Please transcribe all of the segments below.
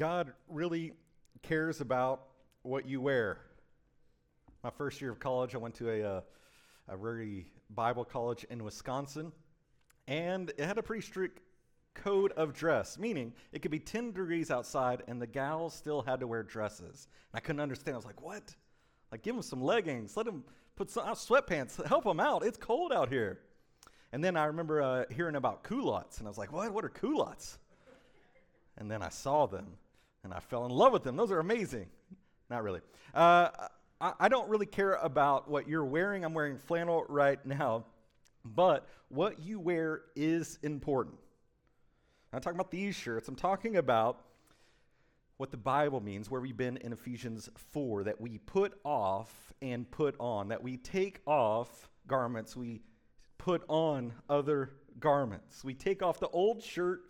God really cares about what you wear. My first year of college, I went to a, uh, a very Bible college in Wisconsin, and it had a pretty strict code of dress, meaning it could be 10 degrees outside and the gals still had to wear dresses. And I couldn't understand. I was like, what? Like, give them some leggings, let them put some uh, sweatpants, help them out. It's cold out here. And then I remember uh, hearing about culottes, and I was like, what? What are culottes? And then I saw them, and I fell in love with them. Those are amazing. Not really. Uh, I, I don't really care about what you're wearing. I'm wearing flannel right now, but what you wear is important. I'm not talking about these shirts. I'm talking about what the Bible means, where we've been in Ephesians 4, that we put off and put on, that we take off garments, we put on other garments. We take off the old shirt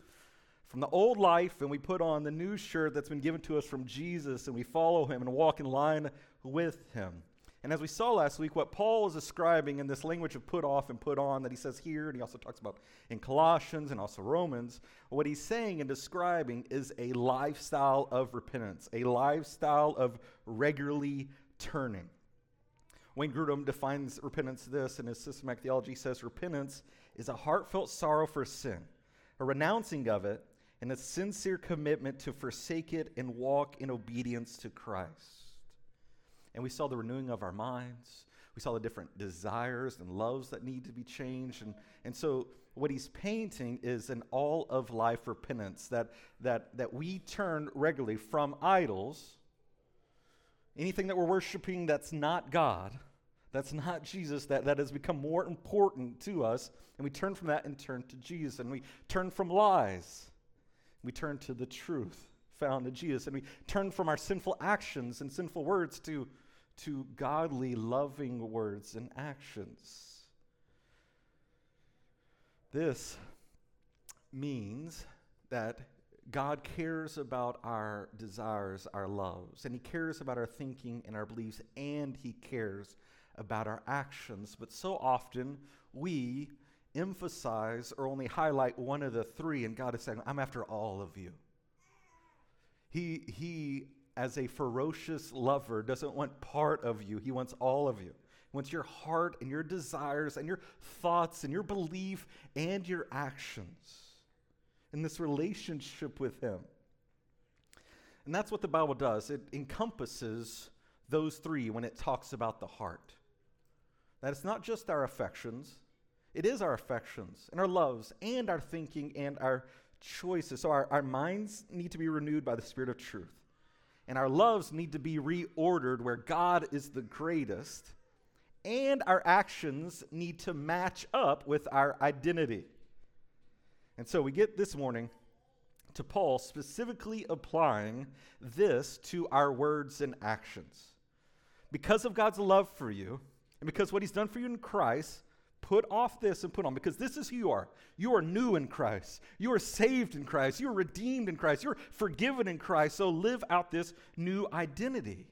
from the old life and we put on the new shirt that's been given to us from Jesus and we follow him and walk in line with him. And as we saw last week, what Paul is describing in this language of put off and put on that he says here, and he also talks about in Colossians and also Romans, what he's saying and describing is a lifestyle of repentance, a lifestyle of regularly turning. Wayne Grudem defines repentance this in his systematic theology. He says, Repentance is a heartfelt sorrow for sin, a renouncing of it, and a sincere commitment to forsake it and walk in obedience to Christ. And we saw the renewing of our minds. We saw the different desires and loves that need to be changed. And, and so, what he's painting is an all of life repentance that, that, that we turn regularly from idols, anything that we're worshiping that's not God that's not Jesus, that, that has become more important to us. And we turn from that and turn to Jesus. And we turn from lies. We turn to the truth found in Jesus. And we turn from our sinful actions and sinful words to, to godly, loving words and actions. This means that God cares about our desires, our loves, and He cares about our thinking and our beliefs, and He cares about our actions, but so often we emphasize or only highlight one of the three, and God is saying, I'm after all of you. He, he, as a ferocious lover, doesn't want part of you, He wants all of you. He wants your heart and your desires and your thoughts and your belief and your actions in this relationship with Him. And that's what the Bible does. It encompasses those three when it talks about the heart. That it's not just our affections, it is our affections and our loves and our thinking and our choices. So our, our minds need to be renewed by the Spirit of truth. And our loves need to be reordered where God is the greatest. And our actions need to match up with our identity. And so we get this morning to Paul specifically applying this to our words and actions. Because of God's love for you, and because what he's done for you in Christ, put off this and put on, because this is who you are. You are new in Christ. You are saved in Christ. You are redeemed in Christ. You're forgiven in Christ. So live out this new identity.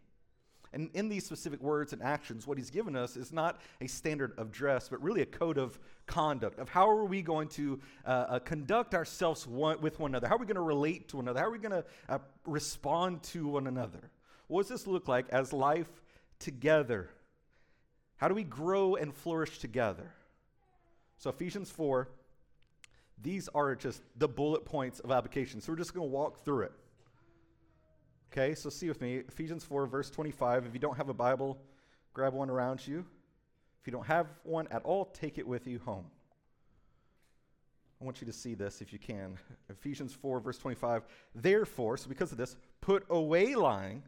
And in these specific words and actions, what he's given us is not a standard of dress, but really a code of conduct of how are we going to uh, uh, conduct ourselves one, with one another? How are we going to relate to one another? How are we going to uh, respond to one another? What does this look like as life together? How do we grow and flourish together? So, Ephesians 4, these are just the bullet points of application. So, we're just going to walk through it. Okay, so see with me Ephesians 4, verse 25. If you don't have a Bible, grab one around you. If you don't have one at all, take it with you home. I want you to see this if you can. Ephesians 4, verse 25. Therefore, so because of this, put away lying,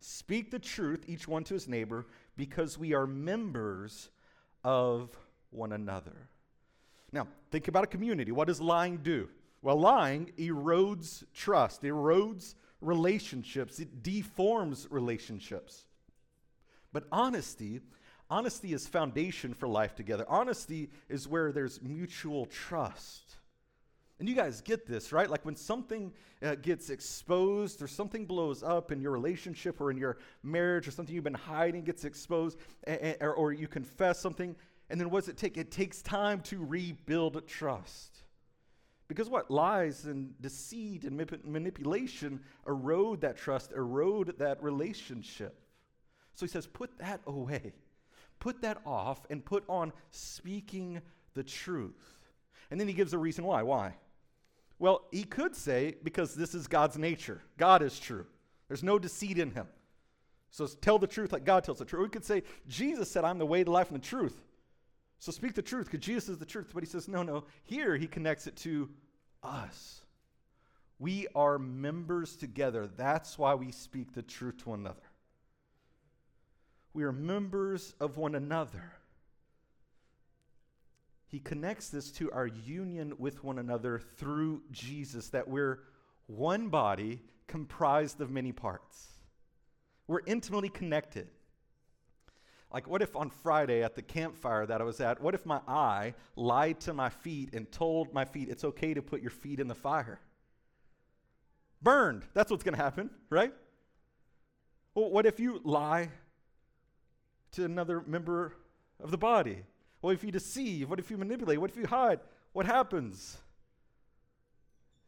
speak the truth, each one to his neighbor because we are members of one another. Now, think about a community. What does lying do? Well, lying erodes trust, erodes relationships, it deforms relationships. But honesty, honesty is foundation for life together. Honesty is where there's mutual trust. And you guys get this, right? Like when something uh, gets exposed or something blows up in your relationship or in your marriage or something you've been hiding gets exposed, or, or you confess something, and then what does it take? It takes time to rebuild trust. Because what? Lies and deceit and manipulation erode that trust, erode that relationship. So he says, put that away. Put that off and put on speaking the truth. And then he gives a reason why. Why? Well, he could say, because this is God's nature. God is true. There's no deceit in him. So tell the truth like God tells the truth. We could say, Jesus said, I'm the way, the life, and the truth. So speak the truth because Jesus is the truth. But he says, no, no. Here he connects it to us. We are members together. That's why we speak the truth to one another. We are members of one another. He connects this to our union with one another through Jesus, that we're one body comprised of many parts. We're intimately connected. Like, what if on Friday at the campfire that I was at, what if my eye lied to my feet and told my feet it's okay to put your feet in the fire? Burned. That's what's going to happen, right? Well, what if you lie to another member of the body? What if you deceive? What if you manipulate? What if you hide? What happens?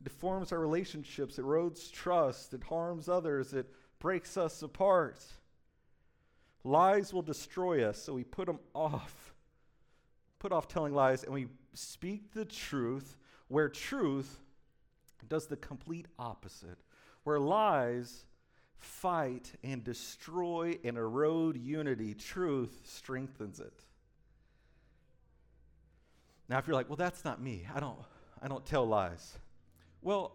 It deforms our relationships, it erodes trust, it harms others, it breaks us apart. Lies will destroy us, so we put them off. Put off telling lies, and we speak the truth, where truth does the complete opposite. Where lies fight and destroy and erode unity, truth strengthens it. Now, if you're like, well, that's not me, I don't, I don't tell lies. Well,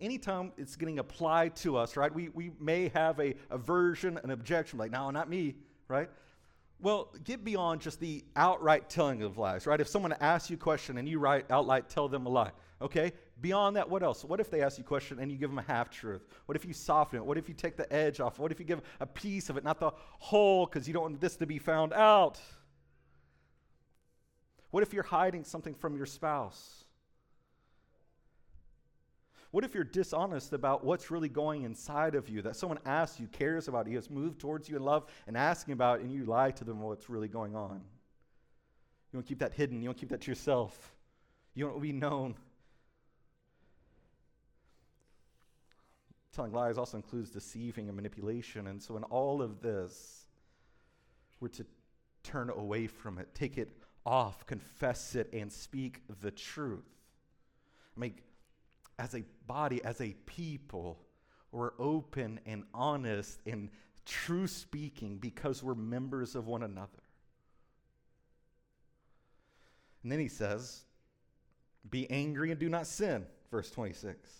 anytime it's getting applied to us, right, we, we may have a aversion, an objection, like, no, not me, right? Well, get beyond just the outright telling of lies, right? If someone asks you a question and you right outright tell them a lie, okay? Beyond that, what else? What if they ask you a question and you give them a half truth? What if you soften it? What if you take the edge off? What if you give a piece of it, not the whole, because you don't want this to be found out? What if you're hiding something from your spouse? What if you're dishonest about what's really going inside of you that someone asks you, cares about you, has moved towards you in love and asking about, and you lie to them what's really going on? You want to keep that hidden. You want to keep that to yourself. You to be known. Telling lies also includes deceiving and manipulation. And so, in all of this, we're to turn away from it, take it off, confess it, and speak the truth. I mean, as a body, as a people, we're open and honest and true speaking because we're members of one another. And then he says, Be angry and do not sin, verse 26.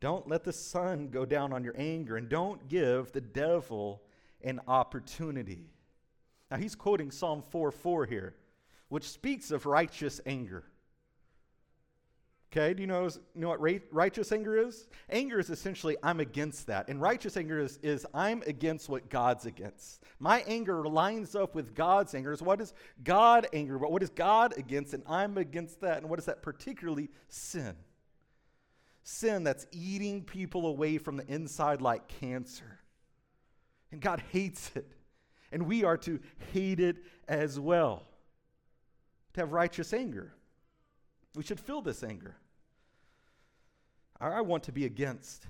Don't let the sun go down on your anger and don't give the devil an opportunity. Now he's quoting Psalm 4 4 here, which speaks of righteous anger. Okay, do you know, you know what righteous anger is? Anger is essentially, I'm against that. And righteous anger is, is, I'm against what God's against. My anger lines up with God's anger. So what is God anger about? What is God against? And I'm against that. And what is that? Particularly sin. Sin that's eating people away from the inside like cancer. And God hates it. And we are to hate it as well. To have righteous anger. We should feel this anger. I want to be against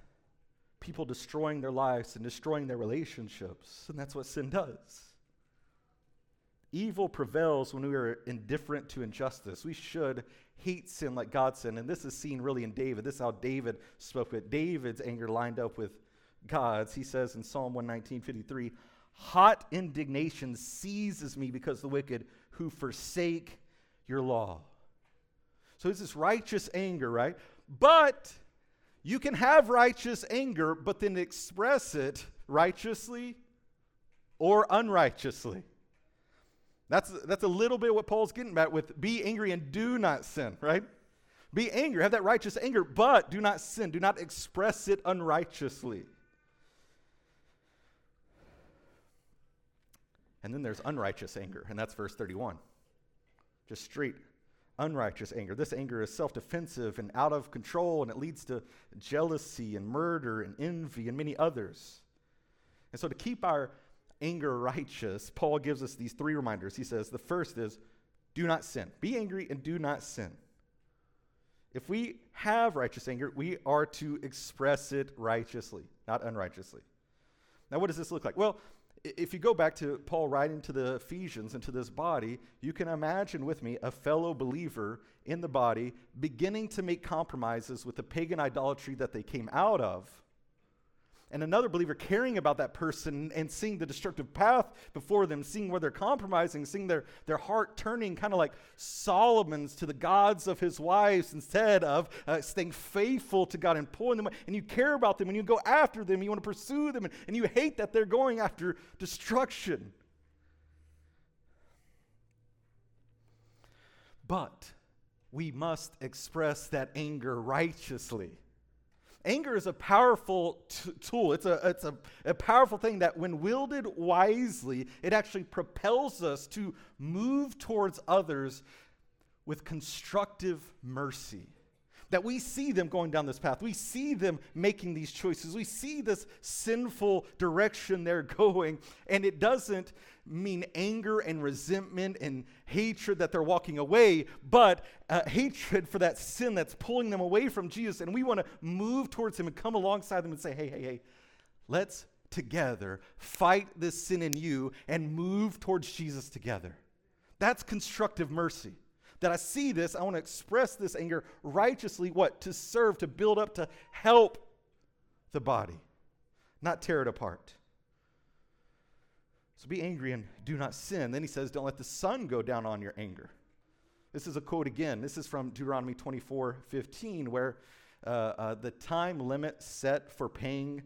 people destroying their lives and destroying their relationships, and that's what sin does. Evil prevails when we are indifferent to injustice. We should hate sin like God sin. And this is seen really in David. This is how David spoke it. David's anger lined up with God's. He says in Psalm 119, 53, Hot indignation seizes me because the wicked who forsake your law. So it's this righteous anger, right? But you can have righteous anger, but then express it righteously or unrighteously. That's, that's a little bit what Paul's getting at with be angry and do not sin, right? Be angry, have that righteous anger, but do not sin. Do not express it unrighteously. And then there's unrighteous anger, and that's verse 31. Just straight unrighteous anger. This anger is self defensive and out of control, and it leads to jealousy and murder and envy and many others. And so, to keep our anger righteous, Paul gives us these three reminders. He says the first is, do not sin. Be angry and do not sin. If we have righteous anger, we are to express it righteously, not unrighteously. Now, what does this look like? Well, if you go back to Paul writing to the Ephesians and to this body, you can imagine with me a fellow believer in the body beginning to make compromises with the pagan idolatry that they came out of and another believer caring about that person and seeing the destructive path before them, seeing where they're compromising, seeing their, their heart turning kind of like Solomon's to the gods of his wives instead of uh, staying faithful to God and pulling them. And you care about them and you go after them, you want to pursue them, and, and you hate that they're going after destruction. But we must express that anger righteously. Anger is a powerful t- tool. It's, a, it's a, a powerful thing that, when wielded wisely, it actually propels us to move towards others with constructive mercy that we see them going down this path. We see them making these choices. We see this sinful direction they're going. And it doesn't mean anger and resentment and hatred that they're walking away, but uh, hatred for that sin that's pulling them away from Jesus. And we want to move towards Him and come alongside them and say, hey, hey, hey, let's together fight this sin in you and move towards Jesus together. That's constructive mercy that I see this, I want to express this anger righteously, what? To serve, to build up, to help the body, not tear it apart. So be angry and do not sin. Then he says, Don't let the sun go down on your anger. This is a quote again. This is from Deuteronomy 24 15, where uh, uh, the time limit set for paying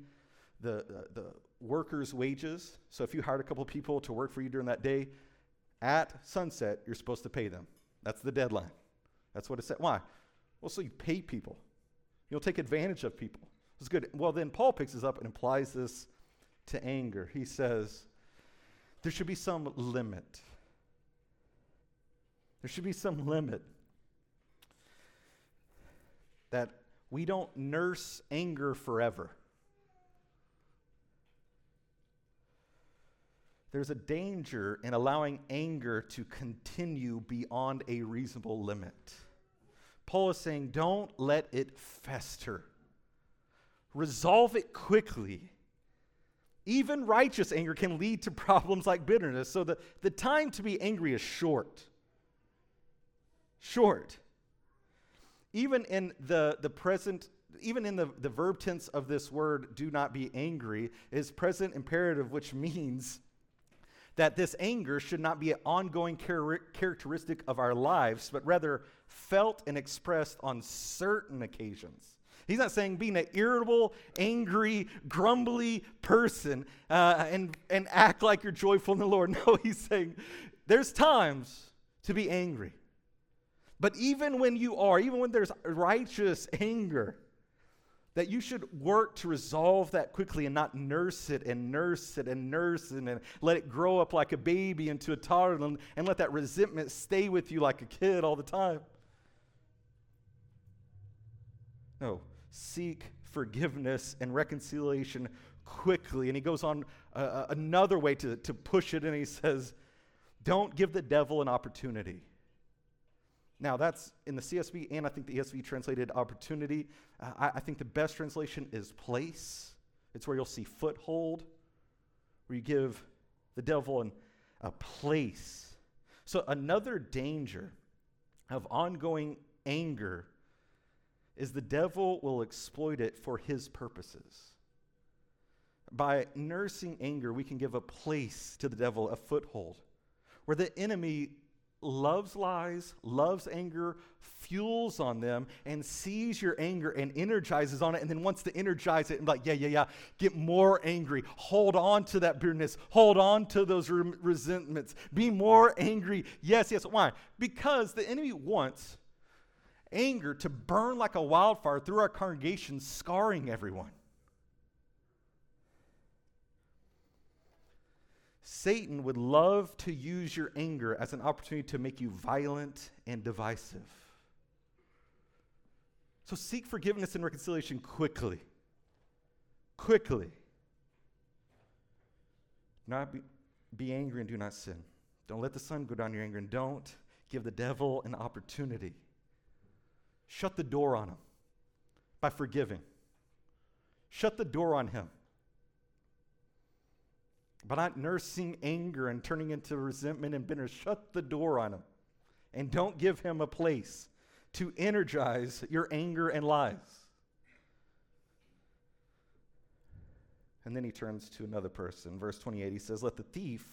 the, uh, the workers' wages. So if you hired a couple people to work for you during that day, at sunset, you're supposed to pay them. That's the deadline. That's what it said. Why? Well, so you pay people. You'll take advantage of people. It's good. Well, then Paul picks this up and applies this to anger. He says, there should be some limit. There should be some limit. That we don't nurse anger forever. There's a danger in allowing anger to continue beyond a reasonable limit. Paul is saying, don't let it fester. Resolve it quickly. Even righteous anger can lead to problems like bitterness. So the, the time to be angry is short. Short. Even in the, the present, even in the, the verb tense of this word, do not be angry, is present imperative, which means that this anger should not be an ongoing char- characteristic of our lives, but rather felt and expressed on certain occasions. He's not saying being an irritable, angry, grumbly person uh, and, and act like you're joyful in the Lord. No, he's saying there's times to be angry. But even when you are, even when there's righteous anger, that you should work to resolve that quickly and not nurse it and nurse it and nurse it and let it grow up like a baby into a toddler and, let that resentment stay with you like a kid all the time. No, seek forgiveness and reconciliation quickly. And he goes on uh, uh another way to, to push it, and he says, Don't give the devil an opportunity. Now, that's in the CSB, and I think the ESV translated opportunity. Uh, I, I think the best translation is place. It's where you'll see foothold, where you give the devil an, a place. So, another danger of ongoing anger is the devil will exploit it for his purposes. By nursing anger, we can give a place to the devil, a foothold, where the enemy loves lies, loves anger, fuels on them, and sees your anger and energizes on it, and then wants to energize it and like, yeah, yeah, yeah, get more angry. Hold on to that bitterness. Hold on to those re- resentments. Be more angry. Yes, yes. Why? Because the enemy wants anger to burn like a wildfire through our congregation, scarring everyone. Satan would love to use your anger as an opportunity to make you violent and divisive. So seek forgiveness and reconciliation quickly. Quickly. Not be, be angry and do not sin. Don't let the sun go down your anger and don't give the devil an opportunity. shut the door on him by forgiving. Shut the door on him by not nursing anger and turning into resentment and bitterness. Shut the door on him and don't give him a place to energize your anger and lies. And then he turns to another person. Verse 28, he says, Let the thief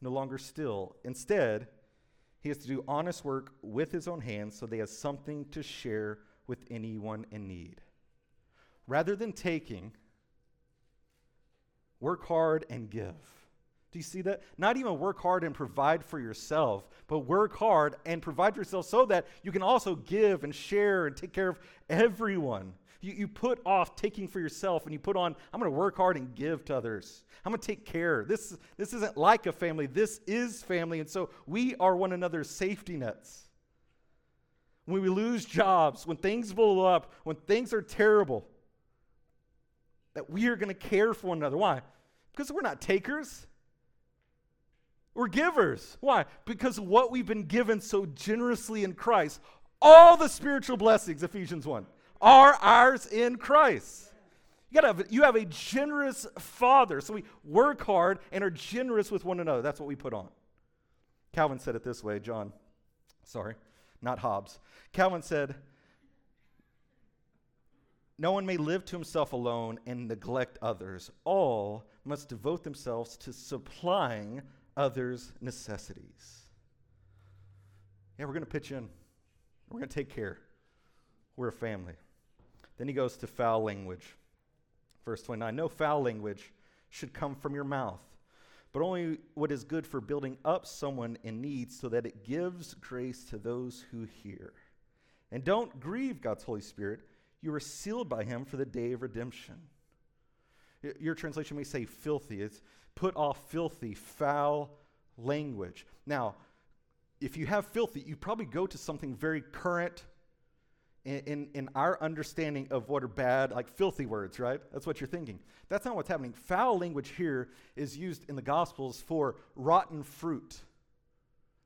no longer steal. Instead, he has to do honest work with his own hands so they have something to share with anyone in need. Rather than taking, work hard and give. Do you see that? Not even work hard and provide for yourself, but work hard and provide for yourself so that you can also give and share and take care of everyone. You, you put off taking for yourself and you put on, I'm going to work hard and give to others. I'm going to take care. This, this isn't like a family, this is family. And so we are one another's safety nets. When we lose jobs, when things blow up, when things are terrible, that we are going to care for one another. Why? Because we're not takers. We're givers. Why? Because what we've been given so generously in Christ, all the spiritual blessings, Ephesians 1, are ours in Christ. You, gotta have, you have a generous father. So we work hard and are generous with one another. That's what we put on. Calvin said it this way, John, sorry, not Hobbes. Calvin said, No one may live to himself alone and neglect others. All must devote themselves to supplying others' necessities. Yeah, we're going to pitch in. We're going to take care. We're a family. Then he goes to foul language. Verse 29 No foul language should come from your mouth, but only what is good for building up someone in need so that it gives grace to those who hear. And don't grieve God's Holy Spirit. You are sealed by him for the day of redemption. Your translation may say filthy. It's put off filthy, foul language. Now, if you have filthy, you probably go to something very current in, in, in, our understanding of what are bad, like filthy words, right? That's what you're thinking. That's not what's happening. Foul language here is used in the Gospels for rotten fruit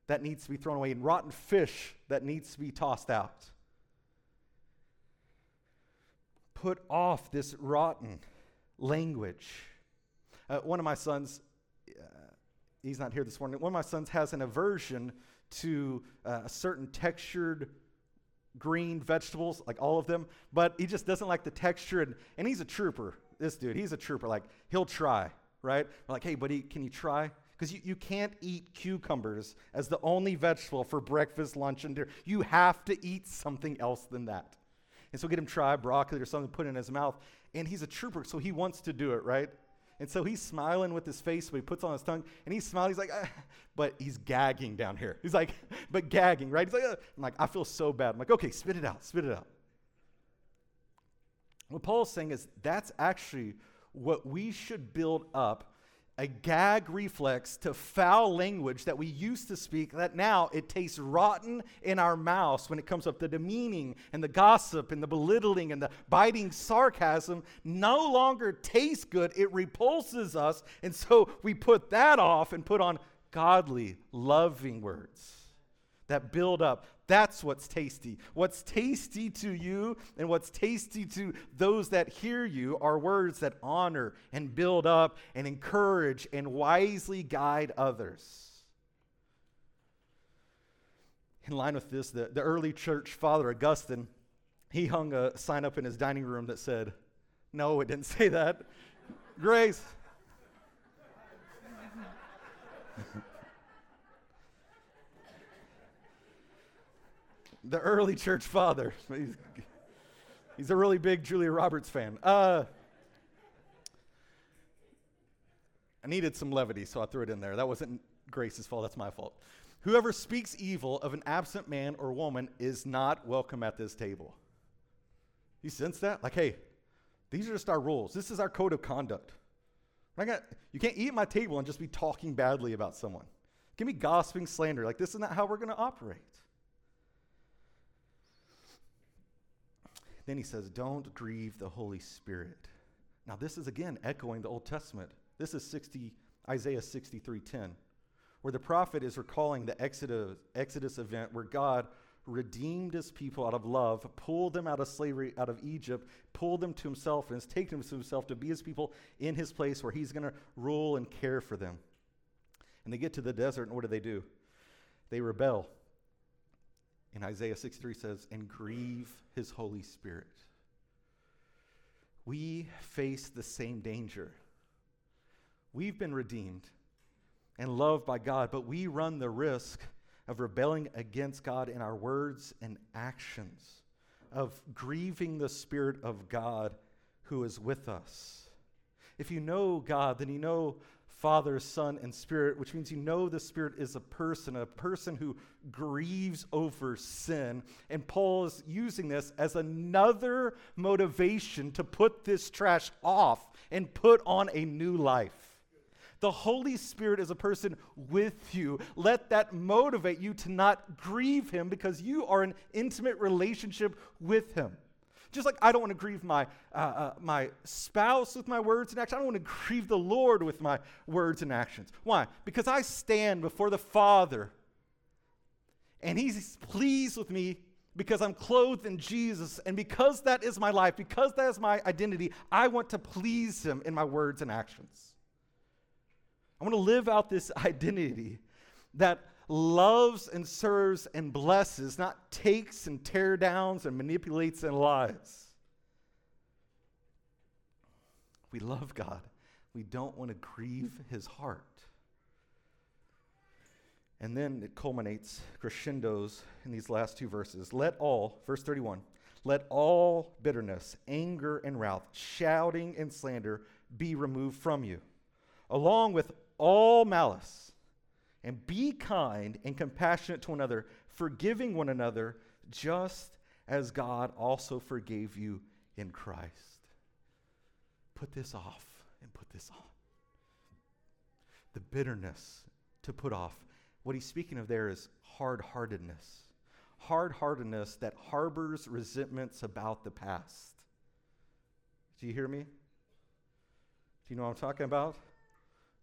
that needs to be thrown away and rotten fish that needs to be tossed out. Put off this rotten language. Uh, one of my sons, uh, he's not here this morning, one of my sons has an aversion to uh, a certain textured green vegetables, like all of them, but he just doesn't like the texture. And, and he's a trooper, this dude. He's a trooper. Like, he'll try, right? Like, hey, buddy, can you try? Because you, you can't eat cucumbers as the only vegetable for breakfast, lunch, and dinner. You have to eat something else than that. And so get him try broccoli or something, put it in his mouth. And he's a trooper, so he wants to do it, right? And so he's smiling with his face, but he puts on his tongue, and he's smiling. He's like, ah, but he's gagging down here. He's like, but gagging, right? He's like, ah. I'm like, I feel so bad. I'm like, okay, spit it out, spit it out. What Paul's saying is that's actually what we should build up a gag reflex to foul language that we used to speak that now it tastes rotten in our mouths when it comes up. The demeaning and the gossip and the belittling and the biting sarcasm no longer tastes good. It repulses us. And so we put that off and put on godly loving words that build up that's what's tasty. What's tasty to you and what's tasty to those that hear you are words that honor and build up and encourage and wisely guide others. In line with this, the, the early church father, Augustine, he hung a sign up in his dining room that said, No, it didn't say that. Grace. The early church father. He's, he's a really big Julia Roberts fan. Uh, I needed some levity, so I threw it in there. That wasn't Grace's fault, that's my fault. Whoever speaks evil of an absent man or woman is not welcome at this table. You sense that? Like, hey, these are just our rules. This is our code of conduct. I got, you can't eat at my table and just be talking badly about someone. Give me gossiping slander. Like, this is not how we're going to operate. Then he says, Don't grieve the Holy Spirit. Now, this is again echoing the Old Testament. This is 60, Isaiah 63:10, where the prophet is recalling the Exodus, Exodus event where God redeemed his people out of love, pulled them out of slavery, out of Egypt, pulled them to himself, and has taken them to himself to be his people in his place where he's going to rule and care for them. And they get to the desert, and what do they do? They rebel. And Isaiah 63 says, and grieve his Holy Spirit. We face the same danger. We've been redeemed and loved by God, but we run the risk of rebelling against God in our words and actions, of grieving the Spirit of God who is with us. If you know God, then you know Father, Son, and Spirit, which means you know the Spirit is a person, a person who grieves over sin. And Paul is using this as another motivation to put this trash off and put on a new life. The Holy Spirit is a person with you. Let that motivate you to not grieve Him because you are in intimate relationship with Him. Just like I don't want to grieve my, uh, uh, my spouse with my words and actions, I don't want to grieve the Lord with my words and actions. Why? Because I stand before the Father and He's pleased with me because I'm clothed in Jesus. And because that is my life, because that is my identity, I want to please Him in my words and actions. I want to live out this identity that loves and serves and blesses, not takes and tear downs and manipulates and lies. We love God. We don't want to grieve his heart. And then it culminates, crescendos in these last two verses. Let all, verse 31, let all bitterness, anger, and wrath, shouting and slander be removed from you, along with all malice and be kind and compassionate to one another, forgiving one another, just as God also forgave you in Christ. Put this off and put this on. The bitterness to put off. What he's speaking of there is hard heartedness. Hard heartedness that harbors resentments about the past. Do you hear me? Do you know what I'm talking about?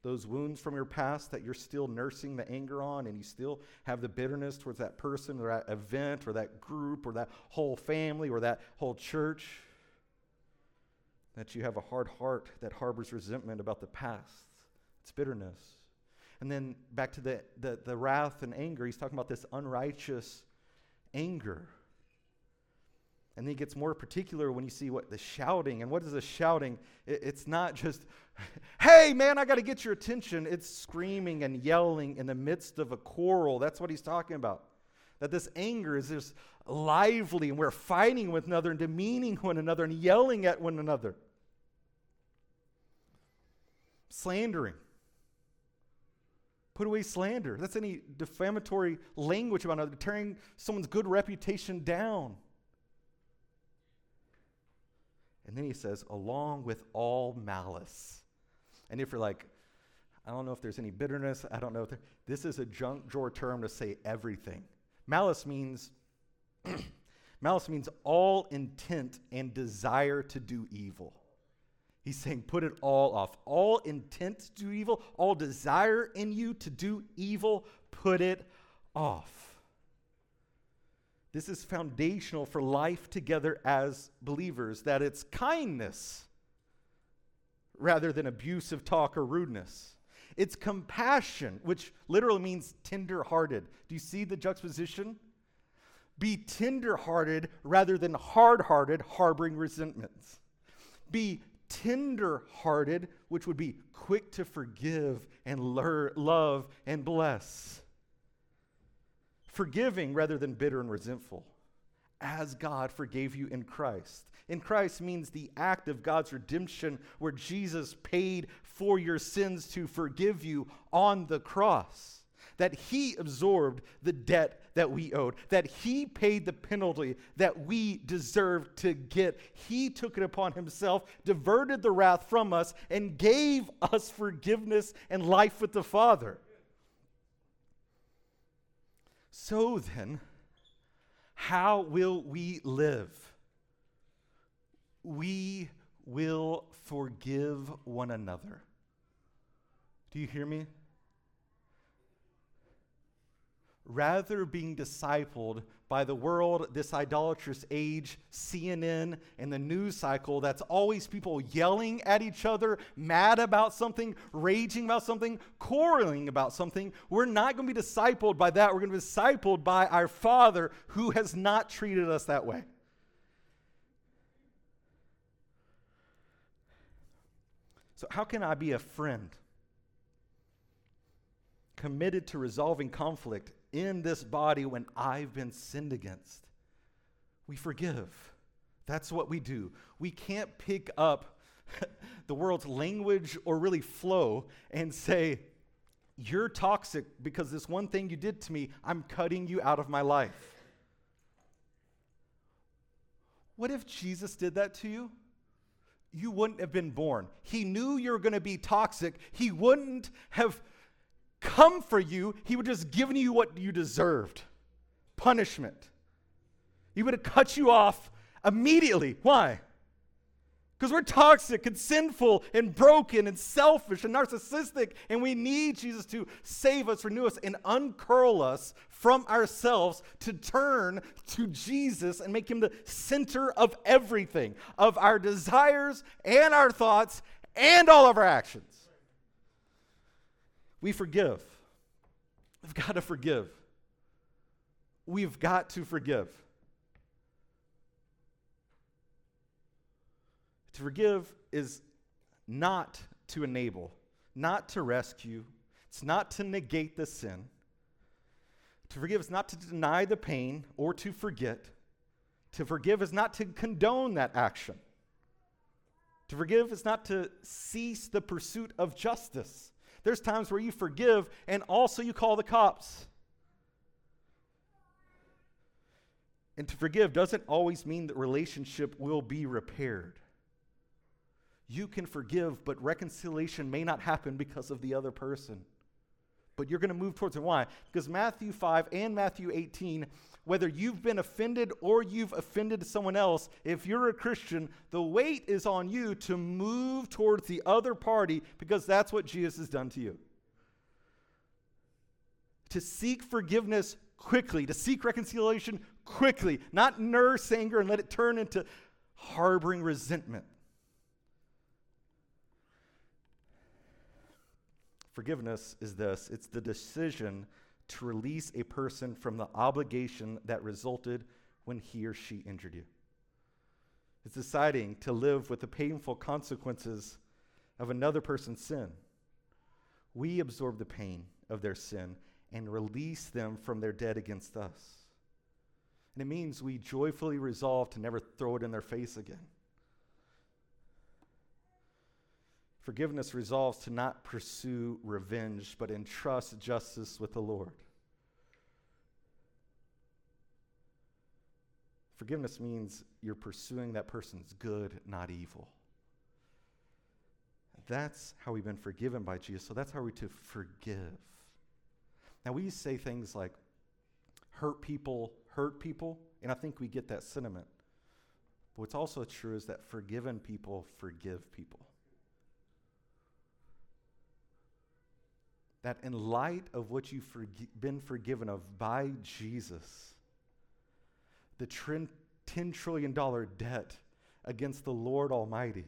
Those wounds from your past that you're still nursing the anger on and you still have the bitterness towards that person or that event or that group or that whole family or that whole church. That you have a hard heart that harbors resentment about the past. It's bitterness. And then back to the, the, the wrath and anger, he's talking about this unrighteous anger. And then he gets more particular when you see what the shouting. And what is the shouting? It, it's not just, hey, man, I got to get your attention. It's screaming and yelling in the midst of a quarrel. That's what he's talking about. That this anger is just lively and we're fighting with another and demeaning one another and yelling at one another. Slandering. Put away slander. That's any defamatory language about another, tearing someone's good reputation down. And then he says, along with all malice. And if you're like, I don't know if there's any bitterness, I don't know if there, this is a junk drawer term to say everything. Malice means malice means all intent and desire to do evil. He's saying put it all off. All intent to do evil, all desire in you to do evil, put it off. This is foundational for life together as believers, that it's kindness rather than abusive talk or rudeness. It's compassion, which literally means tender hearted. Do you see the juxtaposition? Be tender hearted rather than hard hearted, harboring resentments. Be tender hearted, which would be quick to forgive and love and bless forgiving rather than bitter and resentful, as God forgave you in Christ. In Christ means the act of God's redemption where Jesus paid for your sins to forgive you on the cross. That he absorbed the debt that we owed, that he paid the penalty that we deserved to get. He took it upon himself, diverted the wrath from us, and gave us forgiveness and life with the Father. So then, how will we live? We will forgive one another. Do you hear me? Rather being discipled by the world, this idolatrous age, CNN, and the news cycle that's always people yelling at each other, mad about something, raging about something, quarreling about something. We're not going to be discipled by that. We're going to be discipled by our Father who has not treated us that way. So, how can I be a friend? Committed to resolving conflict in this body when I've been sinned against. We forgive. That's what we do. We can't pick up the world's language or really flow and say, You're toxic because this one thing you did to me, I'm cutting you out of my life. What if Jesus did that to you? You wouldn't have been born. He knew you were going to be toxic. He wouldn't have come for you, he would have just given you what you deserved punishment. He would have cut you off immediately. Why? Because we're toxic and sinful and broken and selfish and narcissistic, and we need Jesus to save us, renew us, and uncurl us from ourselves to turn to Jesus and make him the center of everything, of our desires and our thoughts and all of our actions we forgive. We've got to forgive. We've got to forgive. To forgive is not to enable, not to rescue, it's not to negate the sin. To forgive is not to deny the pain or to forget. To forgive is not to condone that action. To forgive is not to cease the pursuit of justice. There's times where you forgive and also you call the cops. And to forgive doesn't always mean that relationship will be repaired. You can forgive, but reconciliation may not happen because of the other person. But you're going to move towards it. Why? Because Matthew 5 and Matthew 18 whether you've been offended or you've offended someone else, if you're a Christian, the weight is on you to move towards the other party because that's what Jesus has done to you. To seek forgiveness quickly, to seek reconciliation quickly, not nurse anger and let it turn into harboring resentment. Forgiveness is this it's the decision to release a person from the obligation that resulted when he or she injured you. It's deciding to live with the painful consequences of another person's sin. We absorb the pain of their sin and release them from their debt against us. And it means we joyfully resolve to never throw it in their face again. Forgiveness resolves to not pursue revenge, but entrust justice with the Lord. Forgiveness means you're pursuing that person's good, not evil. That's how we've been forgiven by Jesus. So that's how we're to forgive. Now, we say things like hurt people, hurt people, and I think we get that sentiment. But what's also true is that forgiven people forgive people. That in light of what you've forg- been forgiven of by Jesus, the $10 trillion debt against the Lord Almighty,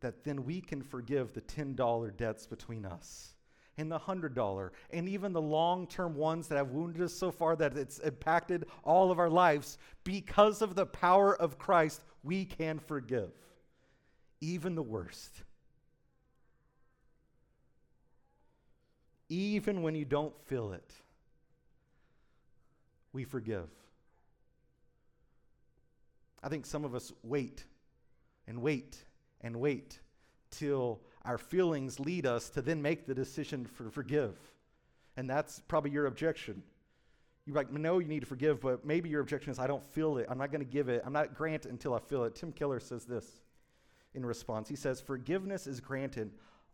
that then we can forgive the $10 debts between us and the $100 and even the long term ones that have wounded us so far that it's impacted all of our lives. Because of the power of Christ, we can forgive even the worst. Even when you don't feel it. We forgive. I think some of us wait and wait and wait till our feelings lead us to then make the decision for forgive. And that's probably your objection. You're like, no, you need to forgive, but maybe your objection is, I don't feel it. I'm not going to give it. I'm not grant until I feel it. Tim Keller says this in response. He says, Forgiveness is granted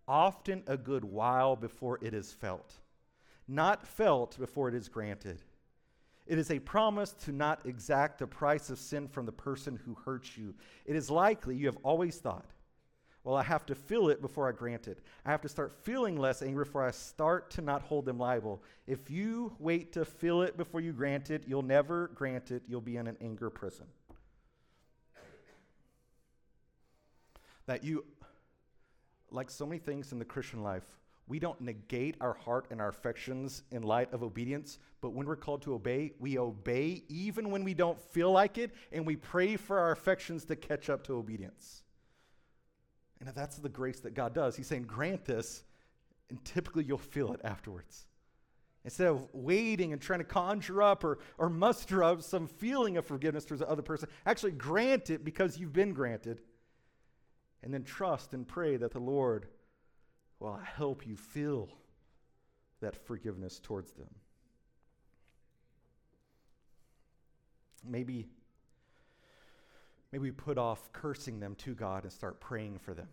often a good while before it is felt, not felt before it is granted. It is a promise to not exact the price of sin from the person who hurts you. It is likely you have always thought, Well, I have to feel it before I grant it. I have to start feeling less angry before I start to not hold them liable. If you wait to feel it before you grant it, you'll never grant it. You'll be in an anger prison. That you, like so many things in the Christian life, we don't negate our heart and our affections in light of obedience, but when we're called to obey, we obey even when we don't feel like it, and we pray for our affections to catch up to obedience. And that's the grace that God does. He's saying, grant this, and typically you'll feel it afterwards. Instead of waiting and trying to conjure up or, or muster up some feeling of forgiveness towards the other person, actually grant it because you've been granted. And then trust and pray that the Lord will help you feel that forgiveness towards them. Maybe Maybe put off cursing them to God and start praying for them.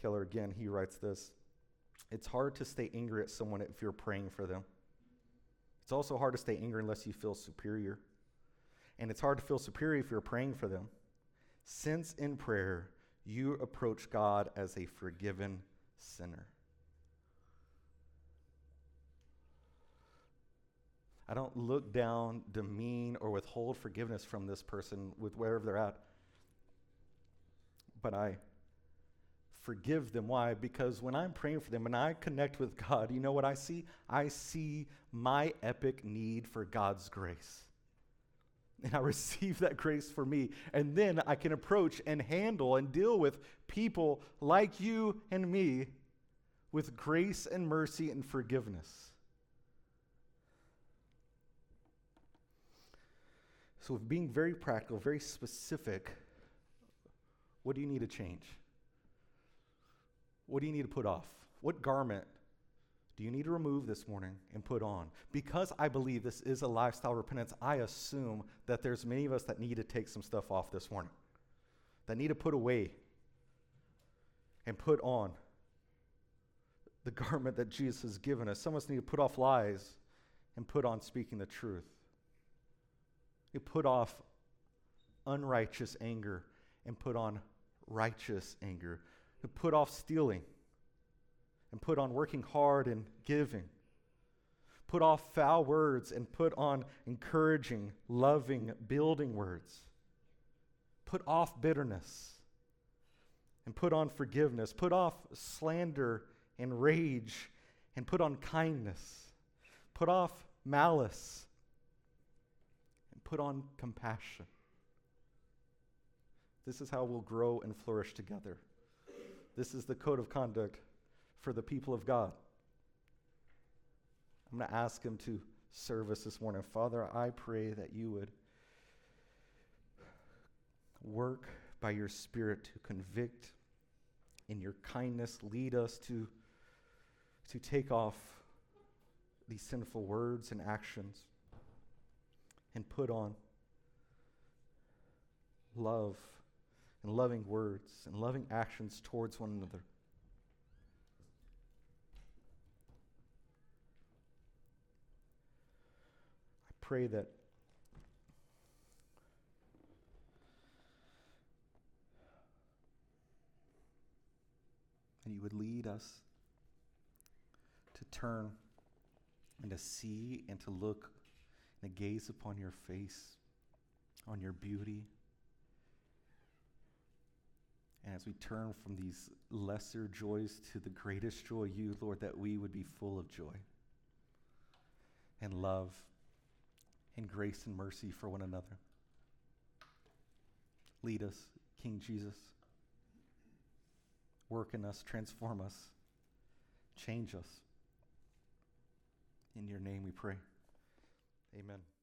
Keller again, he writes this It's hard to stay angry at someone if you're praying for them. It's also hard to stay angry unless you feel superior. And it's hard to feel superior if you're praying for them. Since in prayer, you approach God as a forgiven sinner. I don't look down, demean, or withhold forgiveness from this person with wherever they're at. But I forgive them. Why? Because when I'm praying for them and I connect with God, you know what I see? I see my epic need for God's grace. And I receive that grace for me. And then I can approach and handle and deal with people like you and me with grace and mercy and forgiveness. So, being very practical, very specific, what do you need to change? What do you need to put off? What garment do you need to remove this morning and put on? Because I believe this is a lifestyle repentance, I assume that there's many of us that need to take some stuff off this morning, that need to put away and put on the garment that Jesus has given us. Some of us need to put off lies and put on speaking the truth. You put off unrighteous anger and put on righteous anger. You put off stealing and put on working hard and giving. Put off foul words and put on encouraging, loving, building words. Put off bitterness and put on forgiveness. Put off slander and rage and put on kindness. Put off malice and put on compassion. This is how we'll grow and flourish together. This is the code of conduct for the people of God. I'm going to ask him to serve us this morning. Father, I pray that you would work by your Spirit to convict, in your kindness, lead us to, to take off these sinful words and actions and put on love and loving words and loving actions towards one another. I pray that and you would lead us to turn and to see and to look and to gaze upon your face, on your beauty. And as we turn from these lesser joys to the greatest joy, you, Lord, that we would be full of joy and love and grace and mercy for one another. Lead us, King Jesus. Work in us, transform us, change us. In your name we pray. Amen.